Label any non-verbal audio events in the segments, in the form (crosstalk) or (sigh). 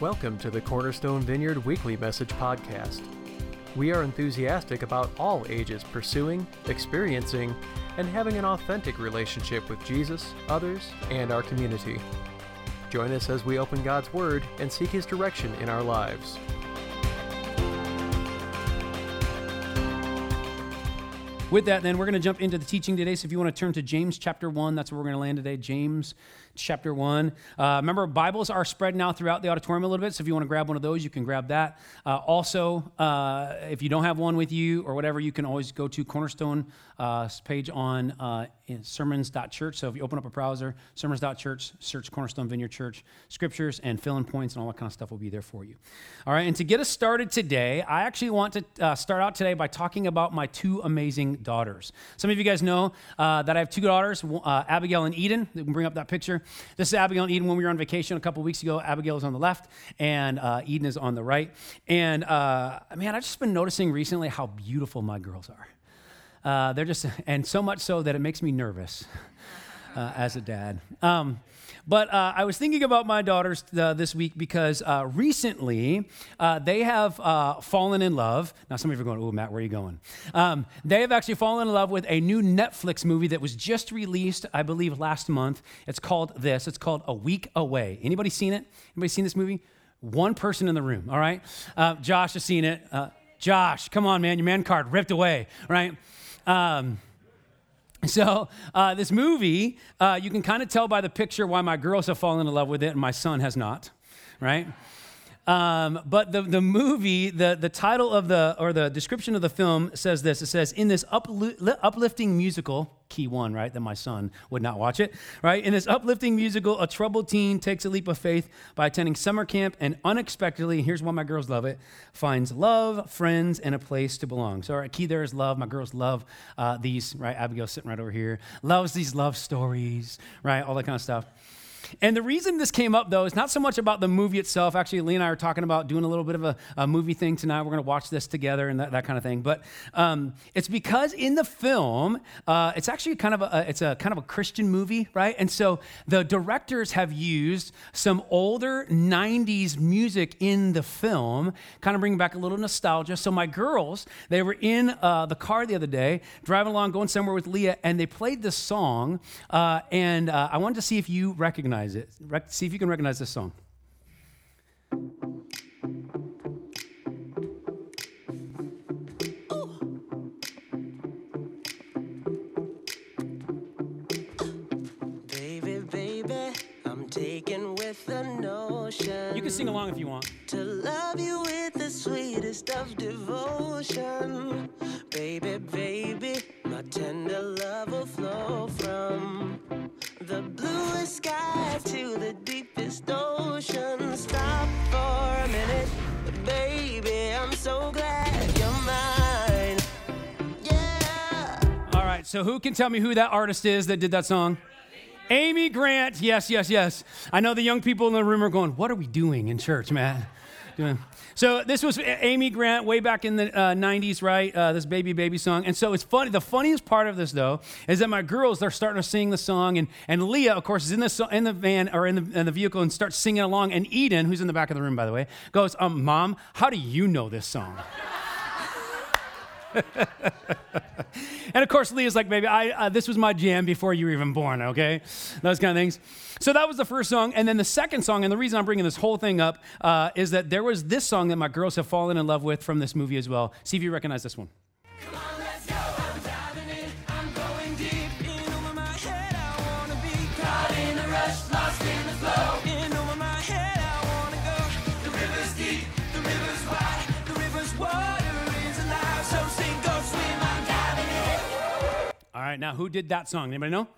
Welcome to the Cornerstone Vineyard Weekly Message Podcast. We are enthusiastic about all ages pursuing, experiencing, and having an authentic relationship with Jesus, others, and our community. Join us as we open God's Word and seek His direction in our lives. With that, then, we're going to jump into the teaching today. So if you want to turn to James chapter 1, that's where we're going to land today. James chapter 1. Uh, remember, Bibles are spread now throughout the auditorium a little bit. So if you want to grab one of those, you can grab that. Uh, also, uh, if you don't have one with you or whatever, you can always go to Cornerstone uh, page on uh, sermons.church. So if you open up a browser, sermons.church, search Cornerstone Vineyard Church, scriptures and fill in points and all that kind of stuff will be there for you. All right, and to get us started today, I actually want to uh, start out today by talking about my two amazing daughters. Some of you guys know uh, that I have two daughters, Abigail and Eden. We can bring up that picture. This is Abigail and Eden when we were on vacation a couple weeks ago. Abigail is on the left and uh, Eden is on the right. And uh, man, I've just been noticing recently how beautiful my girls are. Uh, they're just, and so much so that it makes me nervous uh, as a dad. Um, but uh, I was thinking about my daughters uh, this week because uh, recently uh, they have uh, fallen in love. Now, some of you are going, Oh, Matt, where are you going? Um, they have actually fallen in love with a new Netflix movie that was just released, I believe, last month. It's called this. It's called A Week Away. Anybody seen it? Anybody seen this movie? One person in the room, all right? Josh has seen it. Josh, come on, man, your man card ripped away, right? Um, so, uh, this movie, uh, you can kind of tell by the picture why my girls have fallen in love with it and my son has not, right? Um, but the, the movie, the, the title of the, or the description of the film says this it says, In this upli- uplifting musical, key one, right? That my son would not watch it, right? In this uplifting musical, a troubled teen takes a leap of faith by attending summer camp and unexpectedly, here's why my girls love it, finds love, friends, and a place to belong. So, our key there is love. My girls love uh, these, right? Abigail's sitting right over here, loves these love stories, right? All that kind of stuff. And the reason this came up, though, is not so much about the movie itself. Actually, Lee and I are talking about doing a little bit of a, a movie thing tonight. We're going to watch this together and that, that kind of thing. But um, it's because in the film, uh, it's actually kind of a, it's a kind of a Christian movie, right? And so the directors have used some older '90s music in the film, kind of bringing back a little nostalgia. So my girls, they were in uh, the car the other day, driving along, going somewhere with Leah, and they played this song. Uh, and uh, I wanted to see if you recognize recognize it. See if you can recognize this song. Taken with the notion. You can sing along if you want. To love you with the sweetest of devotion. Baby, baby, my tender love will flow from the bluest sky to the deepest ocean. Stop for a minute, baby. I'm so glad you're mine. Yeah. All right, so who can tell me who that artist is that did that song? Amy Grant. Yes, yes, yes. I know the young people in the room are going, What are we doing in church, man? So this was Amy Grant way back in the uh, 90s, right? Uh, this baby baby song. And so it's funny. The funniest part of this though is that my girls they're starting to sing the song, and and Leah, of course, is in the in the van or in the in the vehicle and starts singing along. And Eden, who's in the back of the room by the way, goes, um, "Mom, how do you know this song?" (laughs) and of course, Leah's like, baby, I, uh, this was my jam before you were even born, okay? Those kind of things. So that was the first song. And then the second song, and the reason I'm bringing this whole thing up uh, is that there was this song that my girls have fallen in love with from this movie as well. See if you recognize this one. Right, now who did that song? Anybody know?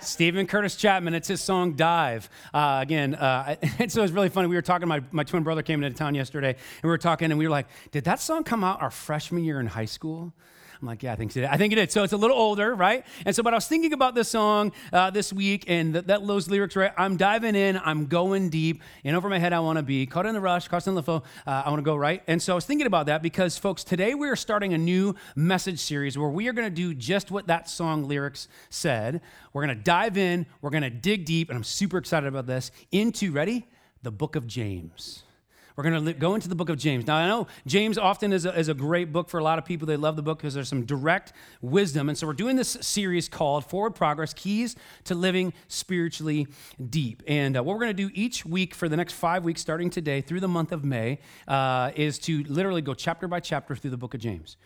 Steven Curtis Chapman. It's his song Dive. Uh, again, uh, (laughs) and so it was really funny. We were talking, my, my twin brother came into town yesterday, and we were talking, and we were like, did that song come out our freshman year in high school? I'm like, yeah, I think so. I think it did. So it's a little older, right? And so, but I was thinking about this song uh, this week, and that, that those lyrics, right? I'm diving in, I'm going deep, and over my head I want to be. Caught in the rush, caught in the flow, uh, I want to go right. And so I was thinking about that because, folks, today we are starting a new message series where we are going to do just what that song lyrics said. We're going to dive in, we're going to dig deep, and I'm super excited about this. Into ready the book of James. We're going to go into the book of James. Now, I know James often is a, is a great book for a lot of people. They love the book because there's some direct wisdom. And so we're doing this series called Forward Progress Keys to Living Spiritually Deep. And uh, what we're going to do each week for the next five weeks, starting today through the month of May, uh, is to literally go chapter by chapter through the book of James.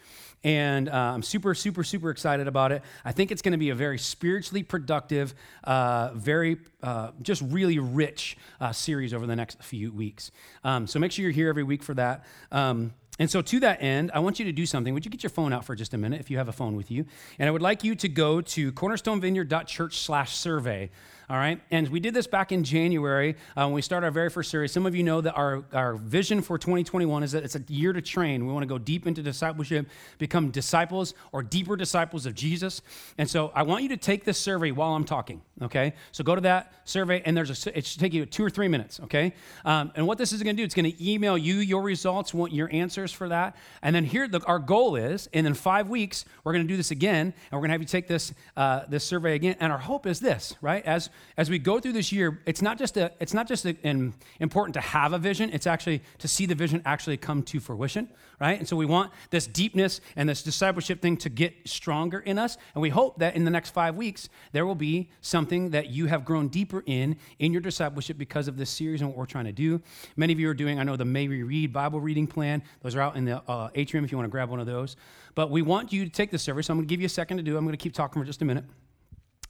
And uh, I'm super, super, super excited about it. I think it's going to be a very spiritually productive, uh, very uh, just really rich uh, series over the next few weeks. Um, so make sure you're here every week for that. Um, and so, to that end, I want you to do something. Would you get your phone out for just a minute if you have a phone with you? And I would like you to go to cornerstonevineyard.church/survey. All right. And we did this back in January uh, when we started our very first series. Some of you know that our, our vision for 2021 is that it's a year to train. We want to go deep into discipleship, become disciples or deeper disciples of Jesus. And so I want you to take this survey while I'm talking. Okay. So go to that survey, and there's a, it should take you two or three minutes. Okay. Um, and what this is going to do, it's going to email you your results, want your answers for that. And then here, our goal is, and in five weeks, we're going to do this again, and we're going to have you take this, uh, this survey again. And our hope is this, right? As as we go through this year, it's not just a, it's not just a, an, important to have a vision. It's actually to see the vision actually come to fruition, right? And so we want this deepness and this discipleship thing to get stronger in us. And we hope that in the next five weeks there will be something that you have grown deeper in in your discipleship because of this series and what we're trying to do. Many of you are doing, I know, the May We Read Bible reading plan. Those are out in the uh, atrium if you want to grab one of those. But we want you to take this survey. So I'm going to give you a second to do. I'm going to keep talking for just a minute.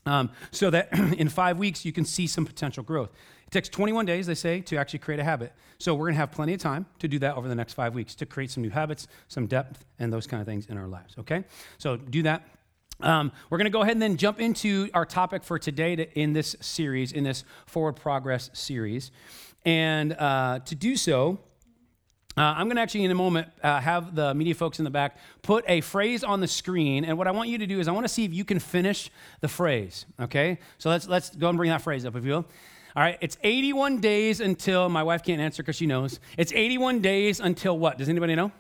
Um, so that (clears throat) in five weeks you can see some potential growth. It takes 21 days, they say, to actually create a habit. So we're going to have plenty of time to do that over the next five weeks to create some new habits, some depth, and those kind of things in our lives. Okay? So do that. Um, we're going to go ahead and then jump into our topic for today to, in this series, in this Forward Progress series. And uh, to do so, uh, I'm going to actually, in a moment, uh, have the media folks in the back put a phrase on the screen. And what I want you to do is I want to see if you can finish the phrase. Okay? So let's, let's go and bring that phrase up, if you will. All right, it's 81 days until, my wife can't answer because she knows. It's 81 days until what? Does anybody know?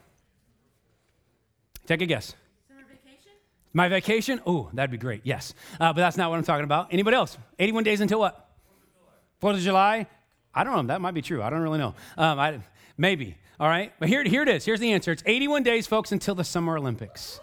Take a guess. Vacation? My vacation? Oh, that'd be great. Yes. Uh, but that's not what I'm talking about. Anybody else? 81 days until what? Fourth of July? I don't know. That might be true. I don't really know. Um, I, maybe. All right, but here, here it is. Here's the answer. It's 81 days, folks, until the Summer Olympics.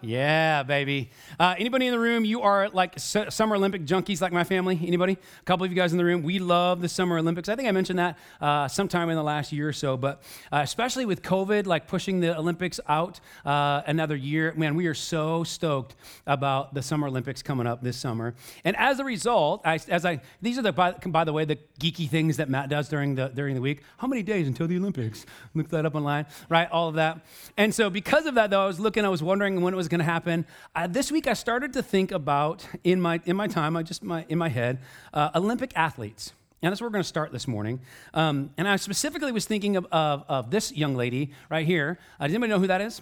Yeah, baby. Uh, anybody in the room? You are like Summer Olympic junkies, like my family. Anybody? A couple of you guys in the room. We love the Summer Olympics. I think I mentioned that uh, sometime in the last year or so. But uh, especially with COVID, like pushing the Olympics out uh, another year, man, we are so stoked about the Summer Olympics coming up this summer. And as a result, I, as I these are the by, by, the way the geeky things that Matt does during the during the week. How many days until the Olympics? (laughs) Look that up online, right? All of that. And so because of that, though, I was looking. I was wondering when it was going to happen. Uh, this week, I started to think about in my in my time, I just my in my head, uh, Olympic athletes. And that's where we're going to start this morning. Um, and I specifically was thinking of, of, of, this young lady right here. Uh, does anybody know who that is?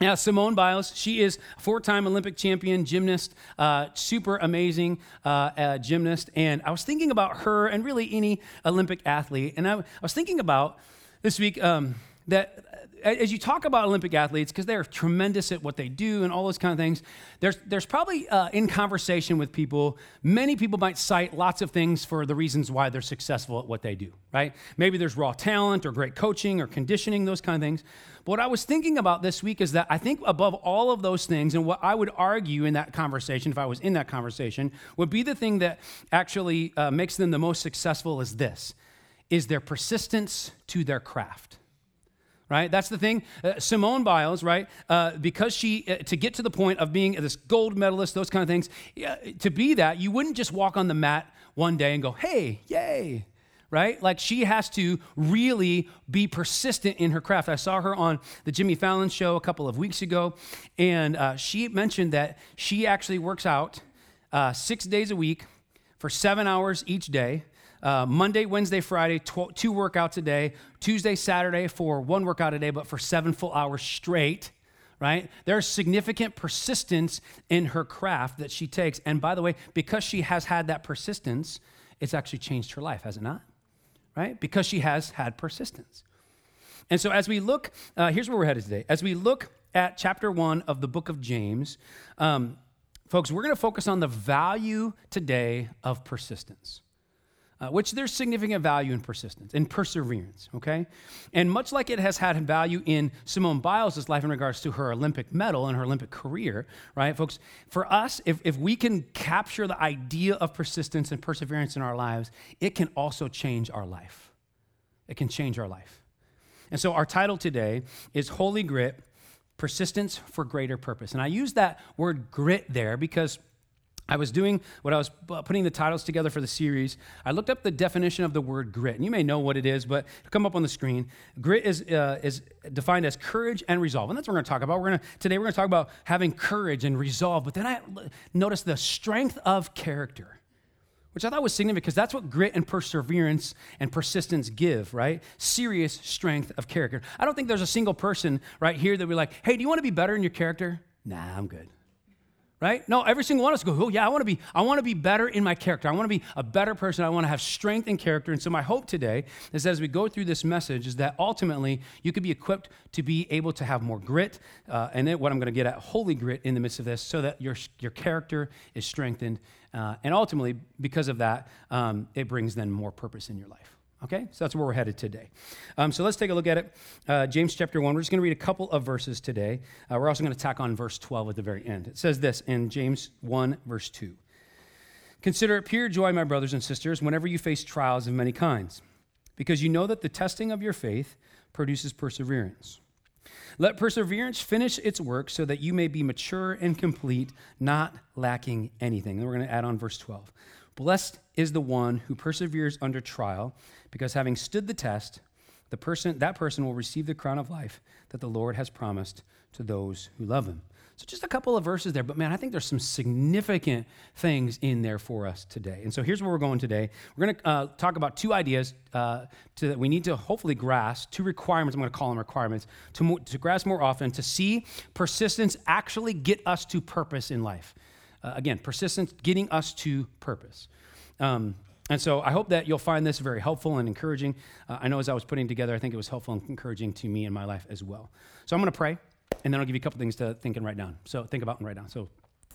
Yeah, Simone Biles. She is four-time Olympic champion gymnast, uh, super amazing uh, uh, gymnast. And I was thinking about her and really any Olympic athlete. And I, I was thinking about this week um, that as you talk about Olympic athletes, because they're tremendous at what they do and all those kind of things, there's, there's probably uh, in conversation with people, many people might cite lots of things for the reasons why they're successful at what they do, right? Maybe there's raw talent or great coaching or conditioning, those kind of things. But what I was thinking about this week is that I think above all of those things, and what I would argue in that conversation, if I was in that conversation, would be the thing that actually uh, makes them the most successful is this, is their persistence to their craft right? That's the thing. Uh, Simone Biles, right? Uh, because she, uh, to get to the point of being this gold medalist, those kind of things, to be that, you wouldn't just walk on the mat one day and go, hey, yay, right? Like she has to really be persistent in her craft. I saw her on the Jimmy Fallon show a couple of weeks ago, and uh, she mentioned that she actually works out uh, six days a week for seven hours each day uh, Monday, Wednesday, Friday, tw- two workouts a day. Tuesday, Saturday for one workout a day, but for seven full hours straight, right? There's significant persistence in her craft that she takes. And by the way, because she has had that persistence, it's actually changed her life, has it not? Right? Because she has had persistence. And so as we look, uh, here's where we're headed today. As we look at chapter one of the book of James, um, folks, we're going to focus on the value today of persistence. Uh, which there's significant value in persistence and perseverance, okay? And much like it has had value in Simone Biles' life in regards to her Olympic medal and her Olympic career, right, folks? For us, if, if we can capture the idea of persistence and perseverance in our lives, it can also change our life. It can change our life. And so our title today is Holy Grit Persistence for Greater Purpose. And I use that word grit there because I was doing what I was putting the titles together for the series. I looked up the definition of the word grit, and you may know what it is, but it'll come up on the screen. Grit is, uh, is defined as courage and resolve, and that's what we're going to talk about. We're going to today we're going to talk about having courage and resolve, but then I noticed the strength of character, which I thought was significant because that's what grit and perseverance and persistence give, right? Serious strength of character. I don't think there's a single person right here that would be like, "Hey, do you want to be better in your character?" Nah, I'm good right? No, every single one of us go, oh yeah, I want to be, I want to be better in my character. I want to be a better person. I want to have strength in character. And so my hope today is as we go through this message is that ultimately you could be equipped to be able to have more grit. Uh, and then what I'm going to get at, holy grit in the midst of this, so that your your character is strengthened. Uh, and ultimately, because of that, um, it brings then more purpose in your life. Okay, so that's where we're headed today. Um, so let's take a look at it. Uh, James chapter 1. We're just going to read a couple of verses today. Uh, we're also going to tack on verse 12 at the very end. It says this in James 1, verse 2 Consider it pure joy, my brothers and sisters, whenever you face trials of many kinds, because you know that the testing of your faith produces perseverance. Let perseverance finish its work so that you may be mature and complete, not lacking anything. And we're going to add on verse 12. Blessed is the one who perseveres under trial because having stood the test, the person, that person will receive the crown of life that the Lord has promised to those who love him. So, just a couple of verses there, but man, I think there's some significant things in there for us today. And so, here's where we're going today. We're going to uh, talk about two ideas uh, to, that we need to hopefully grasp, two requirements, I'm going to call them requirements, to, mo- to grasp more often, to see persistence actually get us to purpose in life. Uh, again, persistence getting us to purpose. Um, and so I hope that you'll find this very helpful and encouraging. Uh, I know as I was putting together, I think it was helpful and encouraging to me in my life as well. So I'm going to pray, and then I'll give you a couple things to think and write down. So think about and write down. So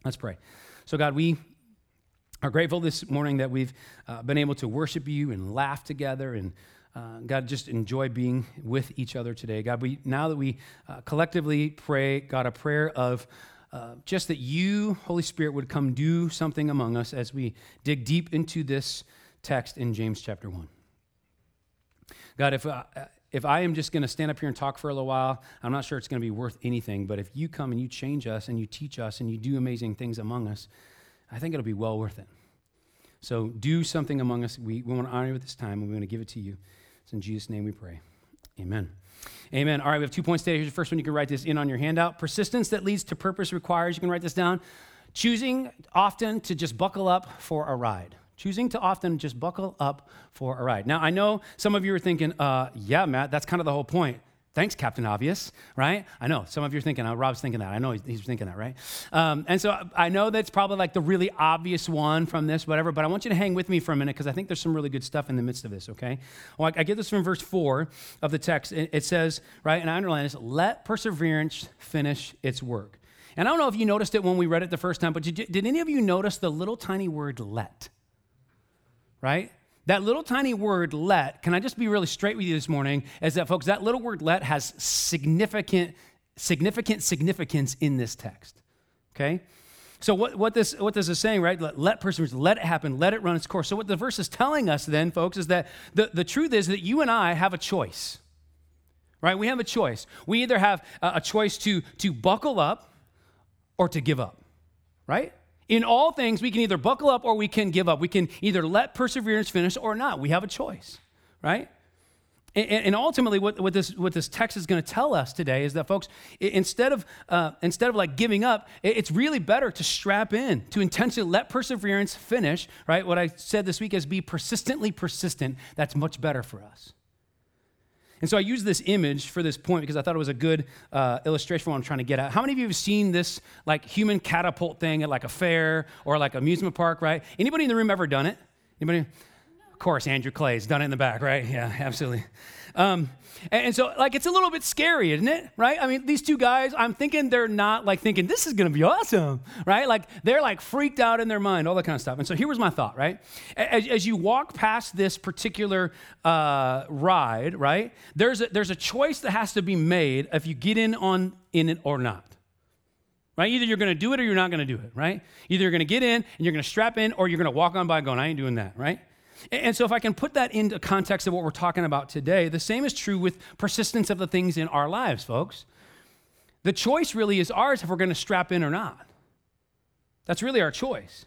let's pray. So, God, we are grateful this morning that we've uh, been able to worship you and laugh together and uh, God, just enjoy being with each other today. God, we now that we uh, collectively pray, God, a prayer of uh, just that you, Holy Spirit, would come do something among us as we dig deep into this text in James chapter 1. God, if, uh, if I am just going to stand up here and talk for a little while, I'm not sure it's going to be worth anything. But if you come and you change us and you teach us and you do amazing things among us, I think it'll be well worth it. So do something among us. We, we want to honor you at this time, and we want to give it to you. It's in Jesus' name we pray. Amen. Amen. All right, we have two points today. Here's the first one. You can write this in on your handout. Persistence that leads to purpose requires, you can write this down, choosing often to just buckle up for a ride choosing to often just buckle up for a ride. Now, I know some of you are thinking, uh, yeah, Matt, that's kind of the whole point. Thanks, Captain Obvious, right? I know some of you are thinking, uh, Rob's thinking that. I know he's, he's thinking that, right? Um, and so I know that's probably like the really obvious one from this, whatever, but I want you to hang with me for a minute because I think there's some really good stuff in the midst of this, okay? Well, I, I get this from verse 4 of the text. It, it says, right, and I underline this let perseverance finish its work. And I don't know if you noticed it when we read it the first time, but did, did any of you notice the little tiny word let? right? That little tiny word let, can I just be really straight with you this morning? Is that, folks, that little word let has significant, significant significance in this text, okay? So what, what, this, what this is saying, right? Let, let perseverance, let it happen, let it run its course. So what the verse is telling us then, folks, is that the, the truth is that you and I have a choice, right? We have a choice. We either have a, a choice to, to buckle up or to give up, right? In all things, we can either buckle up or we can give up. We can either let perseverance finish or not. We have a choice, right? And, ultimately, what, what, this, what this text is going to tell us today is that, folks, instead of, uh, instead of like giving up, it's really better to strap in, to intentionally let perseverance finish, right? What I said this week is be persistently persistent. That's much better for us. And so I use this image for this point because I thought it was a good uh, illustration for what I'm trying to get at. How many of you have seen this like human catapult thing at like a fair or like amusement park, right? Anybody in the room ever done it? Anybody? Of course, Andrew Clay's done it in the back, right? Yeah, absolutely. Um, and, so, like, it's a little bit scary, isn't it? Right? I mean, these two guys, I'm thinking they're not like thinking this is going to be awesome, right? Like, they're like freaked out in their mind, all that kind of stuff. And so, here was my thought, right? As, as you walk past this particular uh, ride, right? There's a, there's a choice that has to be made if you get in on in it or not right? Either you're going to do it or you're not going to do it, right? Either you're going to get in and you're going to strap in or you're going to walk on by going, I ain't doing that, right? And so, if I can put that into context of what we're talking about today, the same is true with persistence of the things in our lives, folks. The choice really is ours if we're going to strap in or not. That's really our choice.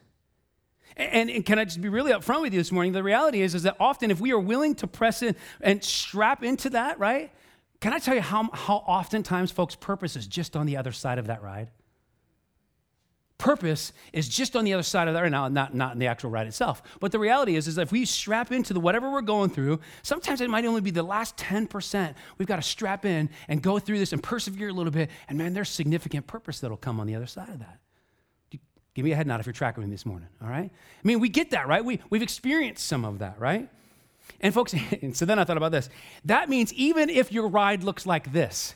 And, and, can I just be really upfront with you this morning? The reality is, is that often if we are willing to press in and strap into that, right? Can I tell you how, how oftentimes folks' purpose is just on the other side of that ride? Purpose is just on the other side of that right now, not, not in the actual ride itself. But the reality is, is that if we strap into the whatever we're going through, sometimes it might only be the last 10%. We've got to strap in and go through this and persevere a little bit. And man, there's significant purpose that'll come on the other side of that. Give me a head nod if you're tracking me this morning, all right? I mean, we get that, right? We, we've experienced some of that, right? And folks, and (laughs) so then I thought about this. That means even if your ride looks like this,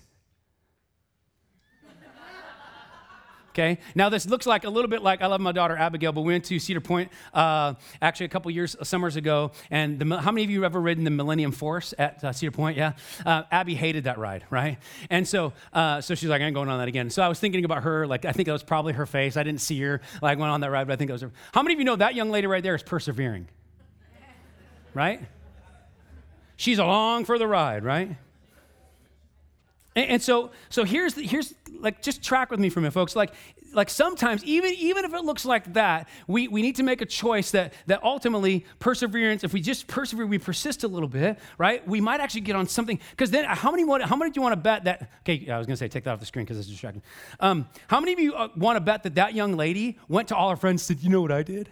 Okay. Now this looks like a little bit like I love my daughter Abigail, but we went to Cedar Point uh, actually a couple years uh, summers ago. And the, how many of you have ever ridden the Millennium Force at uh, Cedar Point? Yeah. Uh, Abby hated that ride, right? And so uh, so she's like, I ain't going on that again. So I was thinking about her. Like I think that was probably her face. I didn't see her like went on that ride, but I think it was her. How many of you know that young lady right there is persevering? Right. She's along for the ride, right? And, and, so, so here's, the, here's like, just track with me for a minute, folks. Like, like sometimes, even, even if it looks like that, we, we need to make a choice that, that ultimately perseverance, if we just persevere, we persist a little bit, right? We might actually get on something. Because then, how many, want, how many do you want to bet that? Okay, I was to say, take that off the screen because it's distracting. Um, how many of you uh, want to bet that that young lady went to all her friends and said, You know what I did?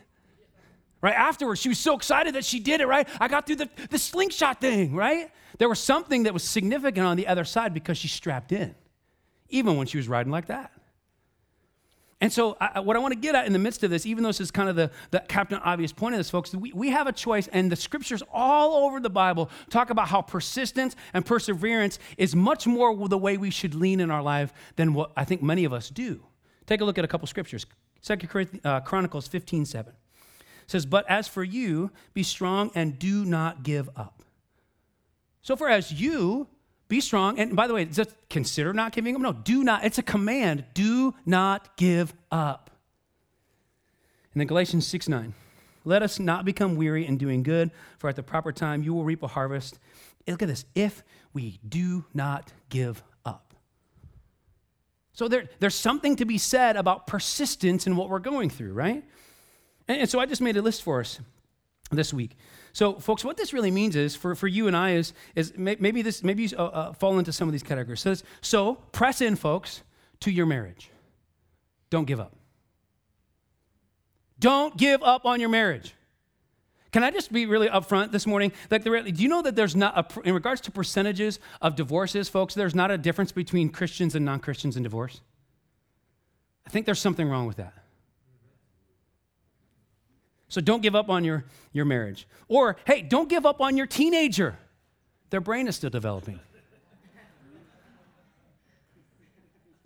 Right afterwards, she was so excited that she did it, right? I got through the, the slingshot thing, right? There was something that was significant on the other side because she strapped in, even when she was riding like that. And so, I, what I want to get at in the midst of this, even though this is kind of the, the captain obvious point of this, folks, we, we have a choice, and the scriptures all over the Bible talk about how persistence and perseverance is much more the way we should lean in our life than what I think many of us do. Take a look at a couple scriptures. Second uh, Chronicles 15 7 says, But as for you, be strong and do not give up. So for as you be strong, and by the way, just consider not giving up? No, do not. It's a command. Do not give up. And then Galatians 6 9. Let us not become weary in doing good, for at the proper time you will reap a harvest. Look at this. If we do not give up. So there, there's something to be said about persistence in what we're going through, right? And, and so I just made a list for us this week. So, folks, what this really means is for, for you and I is, is maybe this maybe you uh, uh, fall into some of these categories. So, so press in, folks, to your marriage. Don't give up. Don't give up on your marriage. Can I just be really upfront this morning? Like, the, do you know that there's not, a, in regards to percentages of divorces, folks, there's not a difference between Christians and non Christians in divorce? I think there's something wrong with that. So don't give up on your, your marriage. Or, hey, don't give up on your teenager. Their brain is still developing.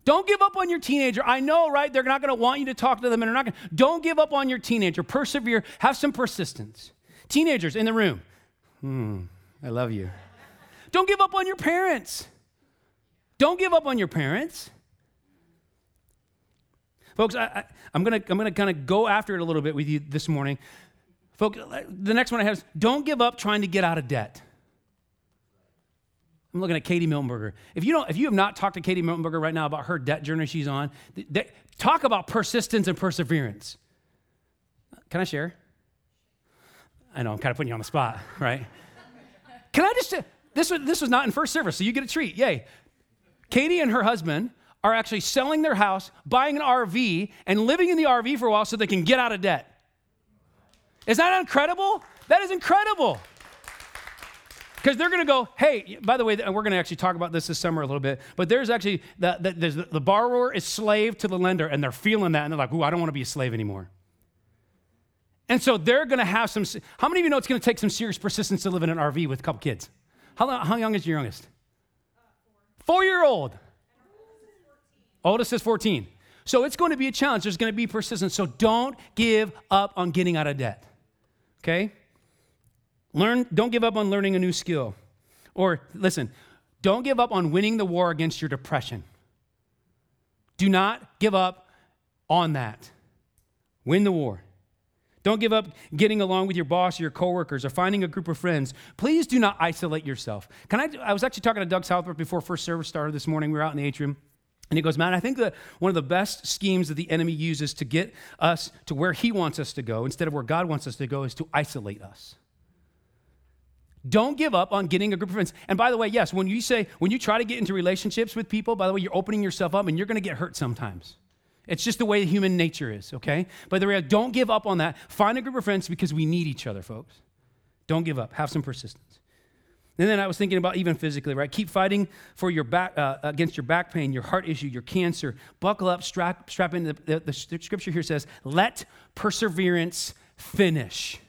Don't give up on your teenager. I know, right? They're not going to want you to talk to them and they're not going. Don't give up on your teenager. Persevere. Have some persistence. Teenagers in the room. Hmm, I love you. Don't give up on your parents. Don't give up on your parents. Folks, I, am going to I'm gonna kind of go after it a little bit with you this morning. Folks, uh, the next one I have is don't give up trying to get out of debt. I'm looking at Katie Miltenberger. If you don't, if you have not talked to Katie Miltenberger right now about her debt journey she's on, they, talk about persistence and perseverance. Can I share? I know I'm kind of putting you on the spot, right? Can I just this was this was not in first service, so you get a treat. Yay. Katie and her husband are actually selling their house, buying an RV, and living in the RV for a while so they can get out of debt. Is that incredible? That is incredible. Because they're going to go, hey, by the way, we're going to actually talk about this this summer a little bit, but there's actually, the, the, the borrower is slave to the lender, and they're feeling that, and they're like, ooh, I don't want to be a slave anymore. And so they're going to have some. How many of you know it's going to take some serious persistence to live in an RV with a couple kids? How, how young is your youngest? Four year old. Oldest is 14. So it's going to be a challenge. There's going to be persistence. So don't give up on getting out of debt. Okay? Learn, don't give up on learning a new skill. Or listen, don't give up on winning the war against your depression. Do not give up on that. Win the war. Don't give up getting along with your boss or your coworkers or finding a group of friends. Please do not isolate yourself. Can I? I was actually talking to Doug Southworth before first service started this morning. We were out in the atrium. And he goes, Man, I think that one of the best schemes that the enemy uses to get us to where he wants us to go instead of where God wants us to go is to isolate us. Don't give up on getting a group of friends. And by the way, yes, when you say, when you try to get into relationships with people, by the way, you're opening yourself up and you're going to get hurt sometimes. It's just the way human nature is, okay? But the reality, don't give up on that. Find a group of friends because we need each other, folks. Don't give up. Have some persistence. And then I was thinking about even physically, right? Keep fighting for your back uh, against your back pain, your heart issue, your cancer. Buckle up, strap, strap in. The, the, the scripture here says, "Let perseverance finish."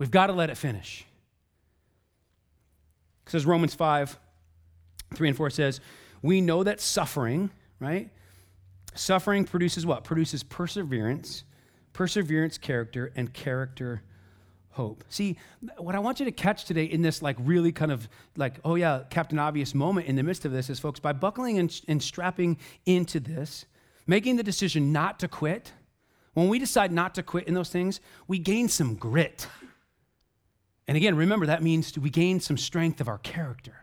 We've got to let it finish. It says Romans 5, 3 and 4 says, We know that suffering, right? Suffering produces what? Produces perseverance, perseverance, character, and character, hope. See, what I want you to catch today in this, like, really kind of like, oh yeah, Captain Obvious moment in the midst of this is, folks, by buckling and, and strapping into this, making the decision not to quit, when we decide not to quit in those things, we gain some grit. And again, remember that means we gain some strength of our character.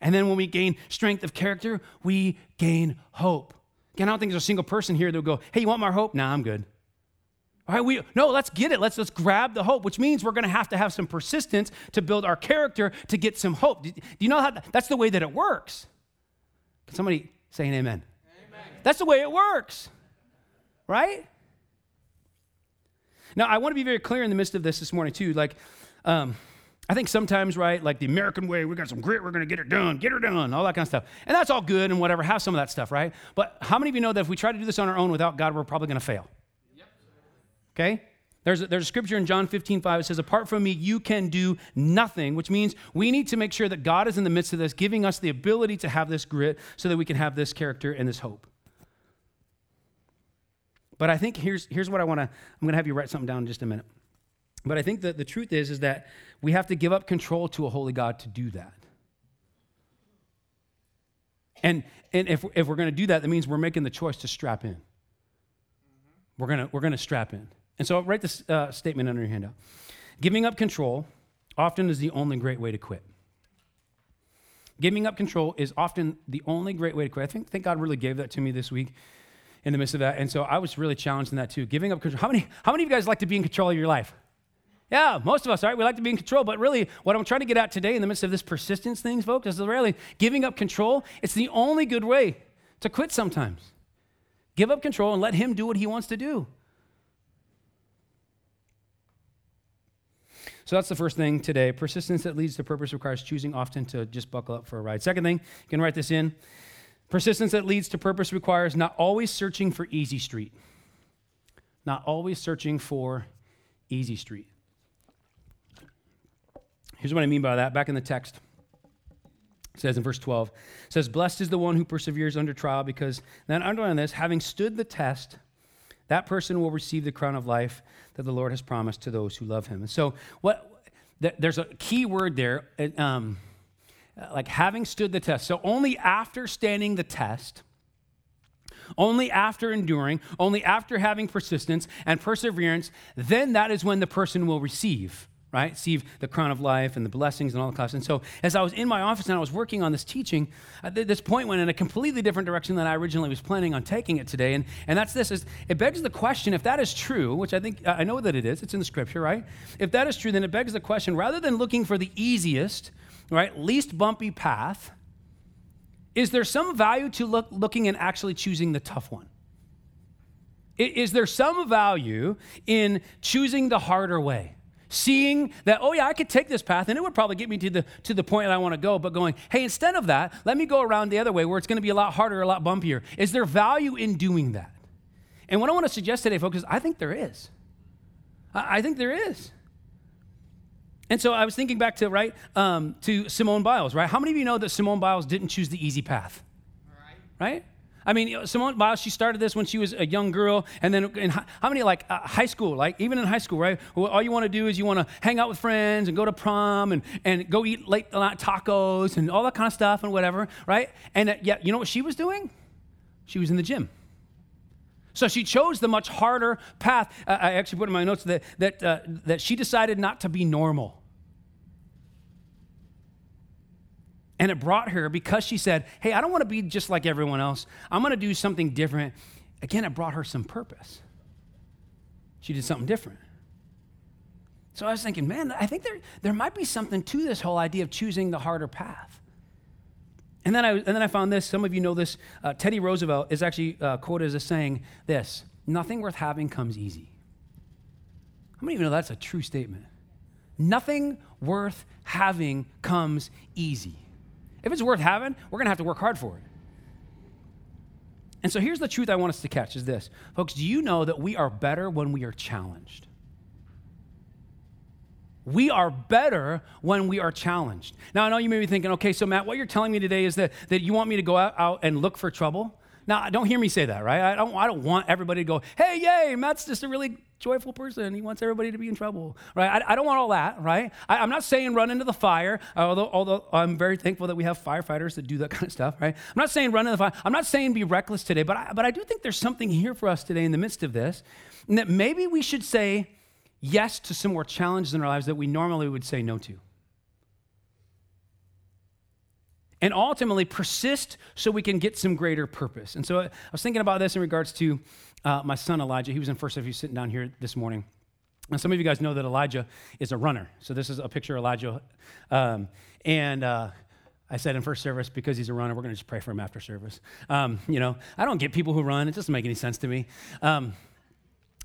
And then when we gain strength of character, we gain hope. Again, I don't think there's a single person here that will go, hey, you want more hope? Nah, I'm good. All right, we no, let's get it. Let's let's grab the hope, which means we're going to have to have some persistence to build our character to get some hope. Do, do you know how that's the way that it works? Can somebody say an amen? amen? That's the way it works. Right? Now, I want to be very clear in the midst of this this morning too. Like um, I think sometimes, right, like the American way, we got some grit, we're going to get it done, get her done, all that kind of stuff. And that's all good and whatever, have some of that stuff, right? But how many of you know that if we try to do this on our own without God, we're probably going to fail? Okay? There's a, there's a scripture in John 15, 5. It says, Apart from me, you can do nothing, which means we need to make sure that God is in the midst of this, giving us the ability to have this grit so that we can have this character and this hope. But I think here's, here's what I want to, I'm going to have you write something down in just a minute. But I think that the truth is, is that we have to give up control to a holy God to do that. And, and if, if we're going to do that, that means we're making the choice to strap in. We're going to we're going to strap in. And so write this uh, statement under your handout. Giving up control often is the only great way to quit. Giving up control is often the only great way to quit. I think, think God really gave that to me this week in the midst of that. And so I was really challenged in that too. Giving up control. How many, how many of you guys like to be in control of your life? Yeah, most of us, right? We like to be in control, but really, what I'm trying to get at today in the midst of this persistence thing, folks, is really giving up control. It's the only good way to quit sometimes. Give up control and let Him do what He wants to do. So that's the first thing today. Persistence that leads to purpose requires choosing often to just buckle up for a ride. Second thing, you can write this in. Persistence that leads to purpose requires not always searching for easy street. Not always searching for easy street. Here's what I mean by that. Back in the text, it says in verse 12, it says, Blessed is the one who perseveres under trial, because then underline this, having stood the test, that person will receive the crown of life that the Lord has promised to those who love him. And so, what there's a key word there, um, like having stood the test. So, only after standing the test, only after enduring, only after having persistence and perseverance, then that is when the person will receive right? Receive the crown of life and the blessings and all the class. And so, as I was in my office and I was working on this teaching, uh, this point went in a completely different direction than I originally was planning on taking it today. And, and that's this: is it begs the question if that is true, which I think I know that it is. It's in the scripture, right? If that is true, then it begs the question: rather than looking for the easiest, right, least bumpy path, is there some value to look, looking and actually choosing the tough one? Is there some value in choosing the harder way? Seeing that, oh yeah, I could take this path and it would probably get me to the, to the point that I want to go, but going, hey, instead of that, let me go around the other way where it's going to be a lot harder, a lot bumpier. Is there value in doing that? And what I want to suggest today, folks, is I think there is. I, I think there is. And so I was thinking back to, right, um, to Simone Biles, right? How many of you know that Simone Biles didn't choose the easy path? Right? I mean, Simone Biles, she started this when she was a young girl. And then in how many, like uh, high school, like even in high school, right? All you want to do is you want to hang out with friends and go to prom and, and go eat late night tacos and all that kind of stuff and whatever, right? And uh, yeah, you know what she was doing? She was in the gym. So she chose the much harder path. Uh, I actually put in my notes that, that, uh, that she decided not to be normal. And it brought her because she said, Hey, I don't want to be just like everyone else. I'm going to do something different. Again, it brought her some purpose. She did something different. So I was thinking, man, I think there, there might be something to this whole idea of choosing the harder path. And then I, and then I found this. Some of you know this. Uh, Teddy Roosevelt is actually uh, quoted as saying this Nothing worth having comes easy. How many of you know that's a true statement? Nothing worth having comes easy. If it's worth having, we're going to have to work hard for it. And so here's the truth I want us to catch is this. Folks, do you know that we are better when we are challenged? We are better when we are challenged. Now, I know you may be thinking, okay, so Matt, what you're telling me today is that, that you want me to go out, out and look for trouble. Now, don't hear me say that, right? I don't, I don't want everybody to go, hey, yay, Matt's just a really joyful person. He wants everybody to be in trouble, right? I, I don't want all that, right? I, am not saying run into the fire, although, although I'm very thankful that we have firefighters that do that (laughs) kind of stuff, right? I'm not saying run into the fire. I'm not saying be reckless today, but I, but I do think there's something here for us today in the midst of this, and that maybe we should say yes to some more challenges in our lives that we normally would say no to. And ultimately persist so we can get some greater purpose. And so I was thinking about this in regards to uh, my son Elijah. He was in first service sitting down here this morning. Now, some of you guys know that Elijah is a runner. So this is a picture of Elijah. Um, and uh, I said in first service, because he's a runner, we're going to just pray for him after service. Um, you know, I don't get people who run. It doesn't make any sense to me. Um,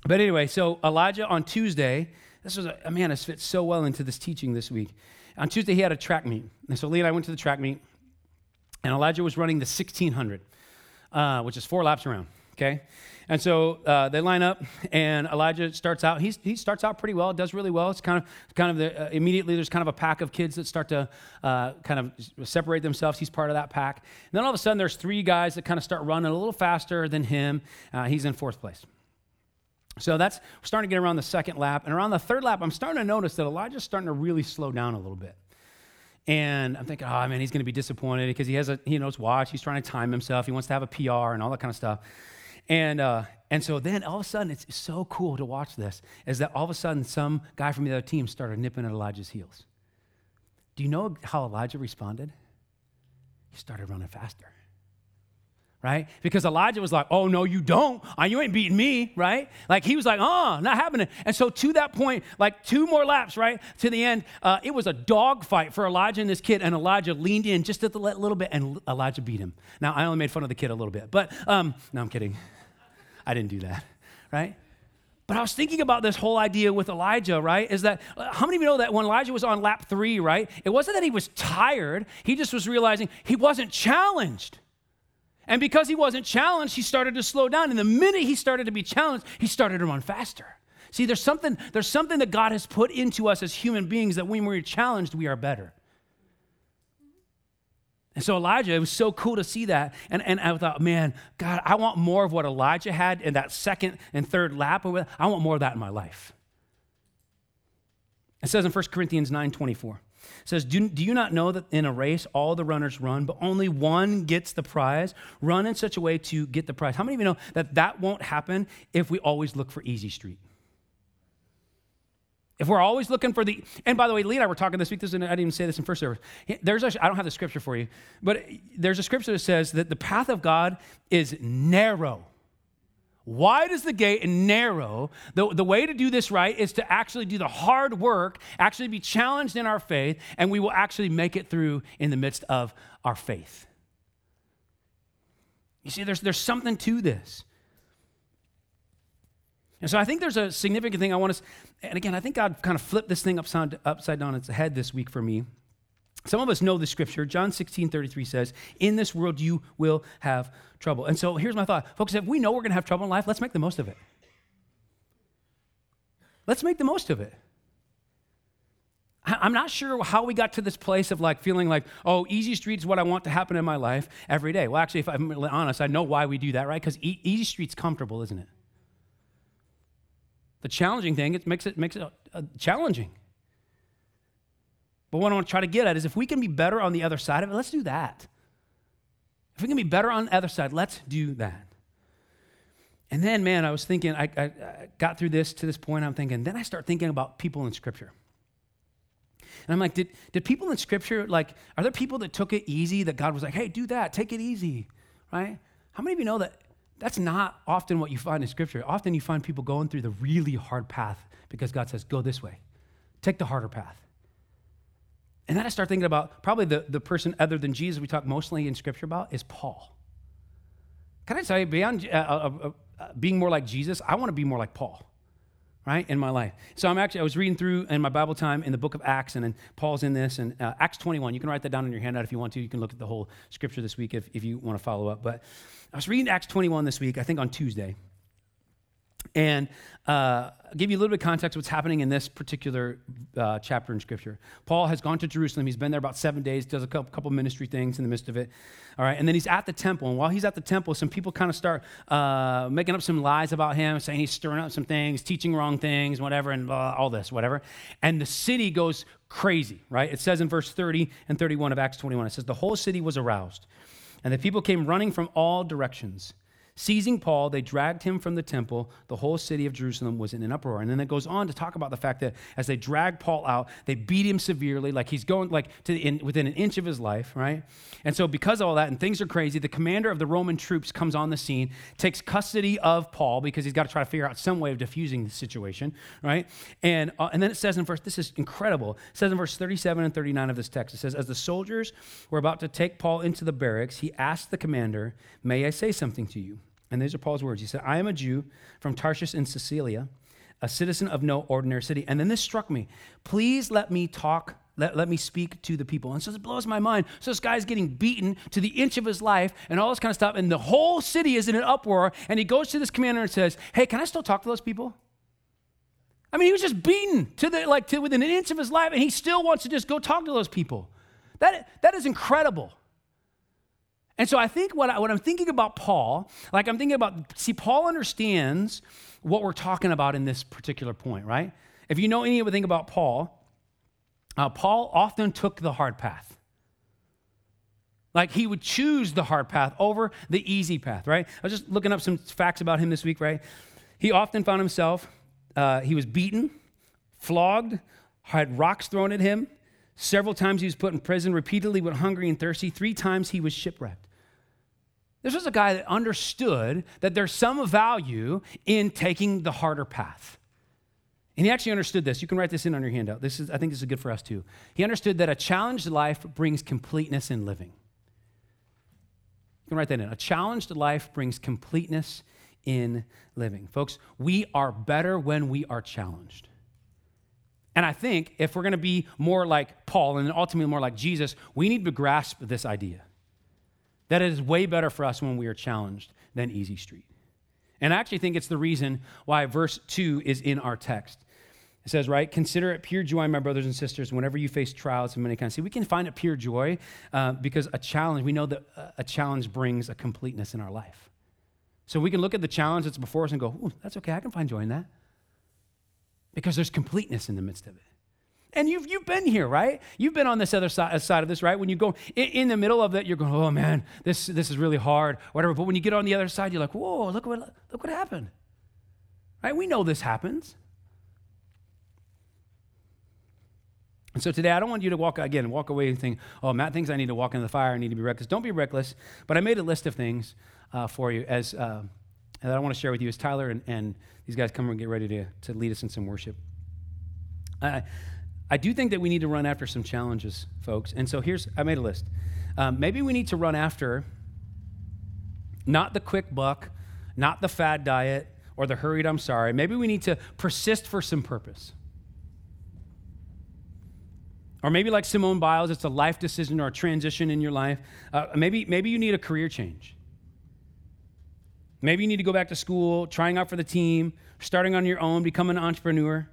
but anyway, so Elijah on Tuesday, this was, a, man, this fits so well into this teaching this week. On Tuesday, he had a track meet. And so Lee and I went to the track meet, and Elijah was running the 1600, uh, which is four laps around, okay? And so uh, they line up, and Elijah starts out. He's, he starts out pretty well, does really well. It's kind of, kind of the, uh, immediately there's kind of a pack of kids that start to uh, kind of separate themselves. He's part of that pack. And then all of a sudden, there's three guys that kind of start running a little faster than him. Uh, he's in fourth place. So that's starting to get around the second lap. And around the third lap, I'm starting to notice that Elijah's starting to really slow down a little bit. And I'm thinking, oh man, he's going to be disappointed because he has a he knows watch. He's trying to time himself. He wants to have a PR and all that kind of stuff. And, uh, and so then all of a sudden, it's so cool to watch this, is that all of a sudden some guy from the other team started nipping at Elijah's heels. Do you know how Elijah responded? He started running faster. Right? Because Elijah was like, oh, no, you don't. Uh, you ain't beating me, right? Like he was like, oh, not happening. And so to that point, like two more laps, right? To the end, uh, it was a dogfight for Elijah and this kid. And Elijah leaned in just a little bit and Elijah beat him. Now, I only made fun of the kid a little bit, but um, no, I'm kidding. (laughs) I didn't do that, right? But I was thinking about this whole idea with Elijah, right? Is that uh, how many of you know that when Elijah was on lap three, right? It wasn't that he was tired, he just was realizing he wasn't challenged. And because he wasn't challenged, he started to slow down. And the minute he started to be challenged, he started to run faster. See, there's something, there's something that God has put into us as human beings that when we're challenged, we are better. And so Elijah, it was so cool to see that. And, and I thought, man, God, I want more of what Elijah had in that second and third lap. I want more of that in my life. It says in 1 Corinthians 9 24, it says, do, do you not know that in a race all the runners run, but only one gets the prize? Run in such a way to get the prize. How many of you know that that won't happen if we always look for easy street? If we're always looking for the, and by the way, Lee and I were talking this week. This, I didn't even say this in first service. There's a, I don't have the scripture for you, but there's a scripture that says that the path of God is narrow. Wide is the gate and narrow. The, the way to do this right is to actually do the hard work, actually be challenged in our faith, and we will actually make it through in the midst of our faith. You see, there's, there's something to this. And so I think there's a significant thing I want to, and again, I think God kind of flipped this thing upside, upside down its head this week for me. Some of us know the scripture. John 16, 33 says, In this world you will have trouble. And so here's my thought. Folks, if we know we're going to have trouble in life, let's make the most of it. let's make the most of it. I'm not sure how we got to this place of like feeling like, oh, easy street is what I want to happen in my life every day. Well, actually, if I'm really honest, I know why we do that, right? Because easy street's comfortable, isn't it? The challenging thing, it makes it makes it uh, challenging. But what I want to try to get at is if we can be better on the other side of it, let's do that. If we can be better on the other side, let's do that. And then, man, I was thinking, I, I, I got through this to this point, I'm thinking, then I start thinking about people in Scripture. And I'm like, did, did people in Scripture, like, are there people that took it easy that God was like, hey, do that, take it easy, right? How many of you know that that's not often what you find in Scripture? Often you find people going through the really hard path because God says, go this way, take the harder path. And then I start thinking about probably the, the person other than Jesus we talk mostly in Scripture about is Paul. Can I tell you, beyond uh, uh, uh, uh, being more like Jesus, I want to be more like Paul, right, in my life. So I'm actually, I was reading through in my Bible time in the book of Acts, and Paul's in this, and uh, Acts 21. You can write that down in your handout if you want to. You can look at the whole scripture this week if, if you want to follow up. But I was reading Acts 21 this week, I think on Tuesday. And uh, give you a little bit of context what's happening in this particular uh, chapter in Scripture. Paul has gone to Jerusalem. He's been there about seven days, does a couple, ministry things in the midst of it. All right, and then he's at the temple. And while he's at the temple, some people kind of start uh, making up some lies about him, saying he's stirring up some things, teaching wrong things, whatever, and uh, all this, whatever. And the city goes crazy, right? It says in verse 30 and 31 of Acts 21, it says, The whole city was aroused, and the people came running from all directions. Seizing Paul, they dragged him from the temple. The whole city of Jerusalem was in an uproar. And then it goes on to talk about the fact that as they drag Paul out, they beat him severely, like he's going like to in, within an inch of his life, right? And so because of all that, and things are crazy, the commander of the Roman troops comes on the scene, takes custody of Paul because he's got to try to figure out some way of diffusing the situation, right? And uh, and then it says in verse, this is incredible. It says in verse 37 and 39 of this text, it says, as the soldiers were about to take Paul into the barracks, he asked the commander, "May I say something to you?" And these are Paul's words. He said, I am a Jew from Tarsus in Cilicia, a citizen of no ordinary city. And then this struck me. Please let me talk, let, let me speak to the people. And so it blows my mind. So this guy's getting beaten to the inch of his life and all this kind of stuff. And the whole city is in an uproar. And he goes to this commander and says, Hey, can I still talk to those people? I mean, he was just beaten to the like to within an inch of his life, and he still wants to just go talk to those people. That, that is incredible. And so I think what, I, what I'm thinking about Paul, like I'm thinking about, see, Paul understands what we're talking about in this particular point, right? If you know anything about Paul, uh, Paul often took the hard path. Like he would choose the hard path over the easy path, right? I was just looking up some facts about him this week, right? He often found himself, uh, he was beaten, flogged, had rocks thrown at him. Several times he was put in prison, repeatedly went hungry and thirsty. Three times he was shipwrecked. This was a guy that understood that there's some value in taking the harder path. And he actually understood this. You can write this in on your handout. This is, I think this is good for us too. He understood that a challenged life brings completeness in living. You can write that in. A challenged life brings completeness in living. Folks, we are better when we are challenged. And I think if we're going to be more like Paul and ultimately more like Jesus, we need to grasp this idea that it is way better for us when we are challenged than easy street. And I actually think it's the reason why verse 2 is in our text. It says, right, consider it pure joy, my brothers and sisters, whenever you face trials of many kinds. See, we can find it pure joy uh, because a challenge, we know that a challenge brings a completeness in our life. So we can look at the challenge that's before us and go, that's okay, I can find joy in that. Because there's completeness in the midst of it. And you've, you've been here, right? You've been on this other side, side of this, right? When you go in, in, the middle of that, you're going, oh man, this, this is really hard, whatever. But when you get on the other side, you're like, whoa, look what, look what happened. Right? We know this happens. And so today, I don't want you to walk again, walk away and think, oh, Matt thinks I need to walk in the fire, I need to be reckless. Don't be reckless. But I made a list of things uh, for you as uh, that I want to share with you as Tyler and, and these guys come and get ready to, to lead us in some worship. I, I do think that we need to run after some challenges, folks. And so here's, I made a list. Um, maybe we need to run after not the quick buck, not the fad diet, or the hurried I'm sorry. Maybe we need to persist for some purpose. Or maybe like Simone Biles, it's a life decision or a transition in your life. Uh, maybe, maybe you need a career change. Maybe you need to go back to school, trying out for the team, starting on your own, become an entrepreneur.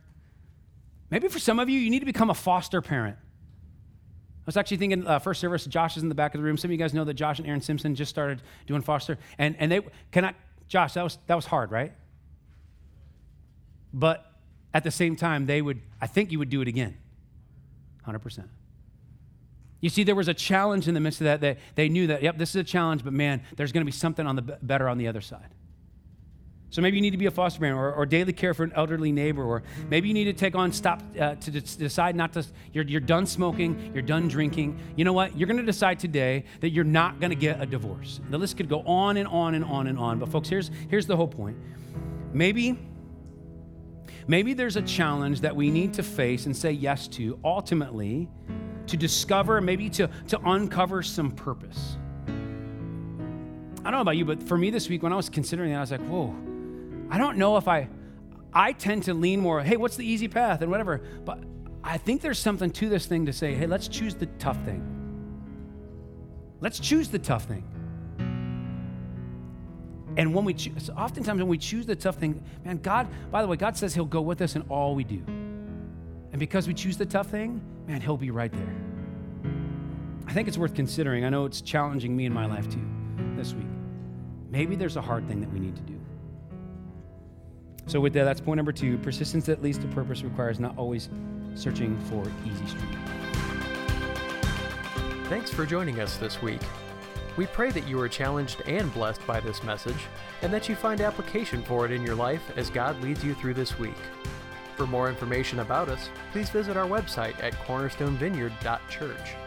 Maybe for some of you, you need to become a foster parent. I was actually thinking uh, first service. Josh is in the back of the room. Some of you guys know that Josh and Aaron Simpson just started doing foster, and and they can I, Josh, that was that was hard, right? But at the same time, they would. I think you would do it again, hundred percent. You see, there was a challenge in the midst of that. They, they knew that, yep, this is a challenge, but man, there's going to be something on the better on the other side. So maybe you need to be a foster parent or, or daily care for an elderly neighbor, or maybe you need to take on, stop, uh, to decide not to, you're, you're done smoking, you're done drinking. You know what? You're going to decide today that you're not going to get a divorce. The list could go on and on and on and on. But folks, here's, here's the whole point. Maybe, maybe there's a challenge that we need to face and say yes to ultimately to discover, maybe to, to uncover some purpose. I don't know about you, but for me this week, when I was considering that, I was like, whoa I don't know if I, I tend to lean more, hey, what's the easy path and whatever. But I think there's something to this thing to say, hey, let's choose the tough thing. Let's choose the tough thing. And when we choose, oftentimes when we choose the tough thing, man, God, by the way, God says He'll go with us in all we do. And because we choose the tough thing, man, He'll be right there. I think it's worth considering. I know it's challenging me in my life too this week. Maybe there's a hard thing that we need to do. So, with that, that's point number two. Persistence that leads to purpose requires not always searching for easy street. Thanks for joining us this week. We pray that you are challenged and blessed by this message, and that you find application for it in your life as God leads you through this week. For more information about us, please visit our website at cornerstonevineyard.church.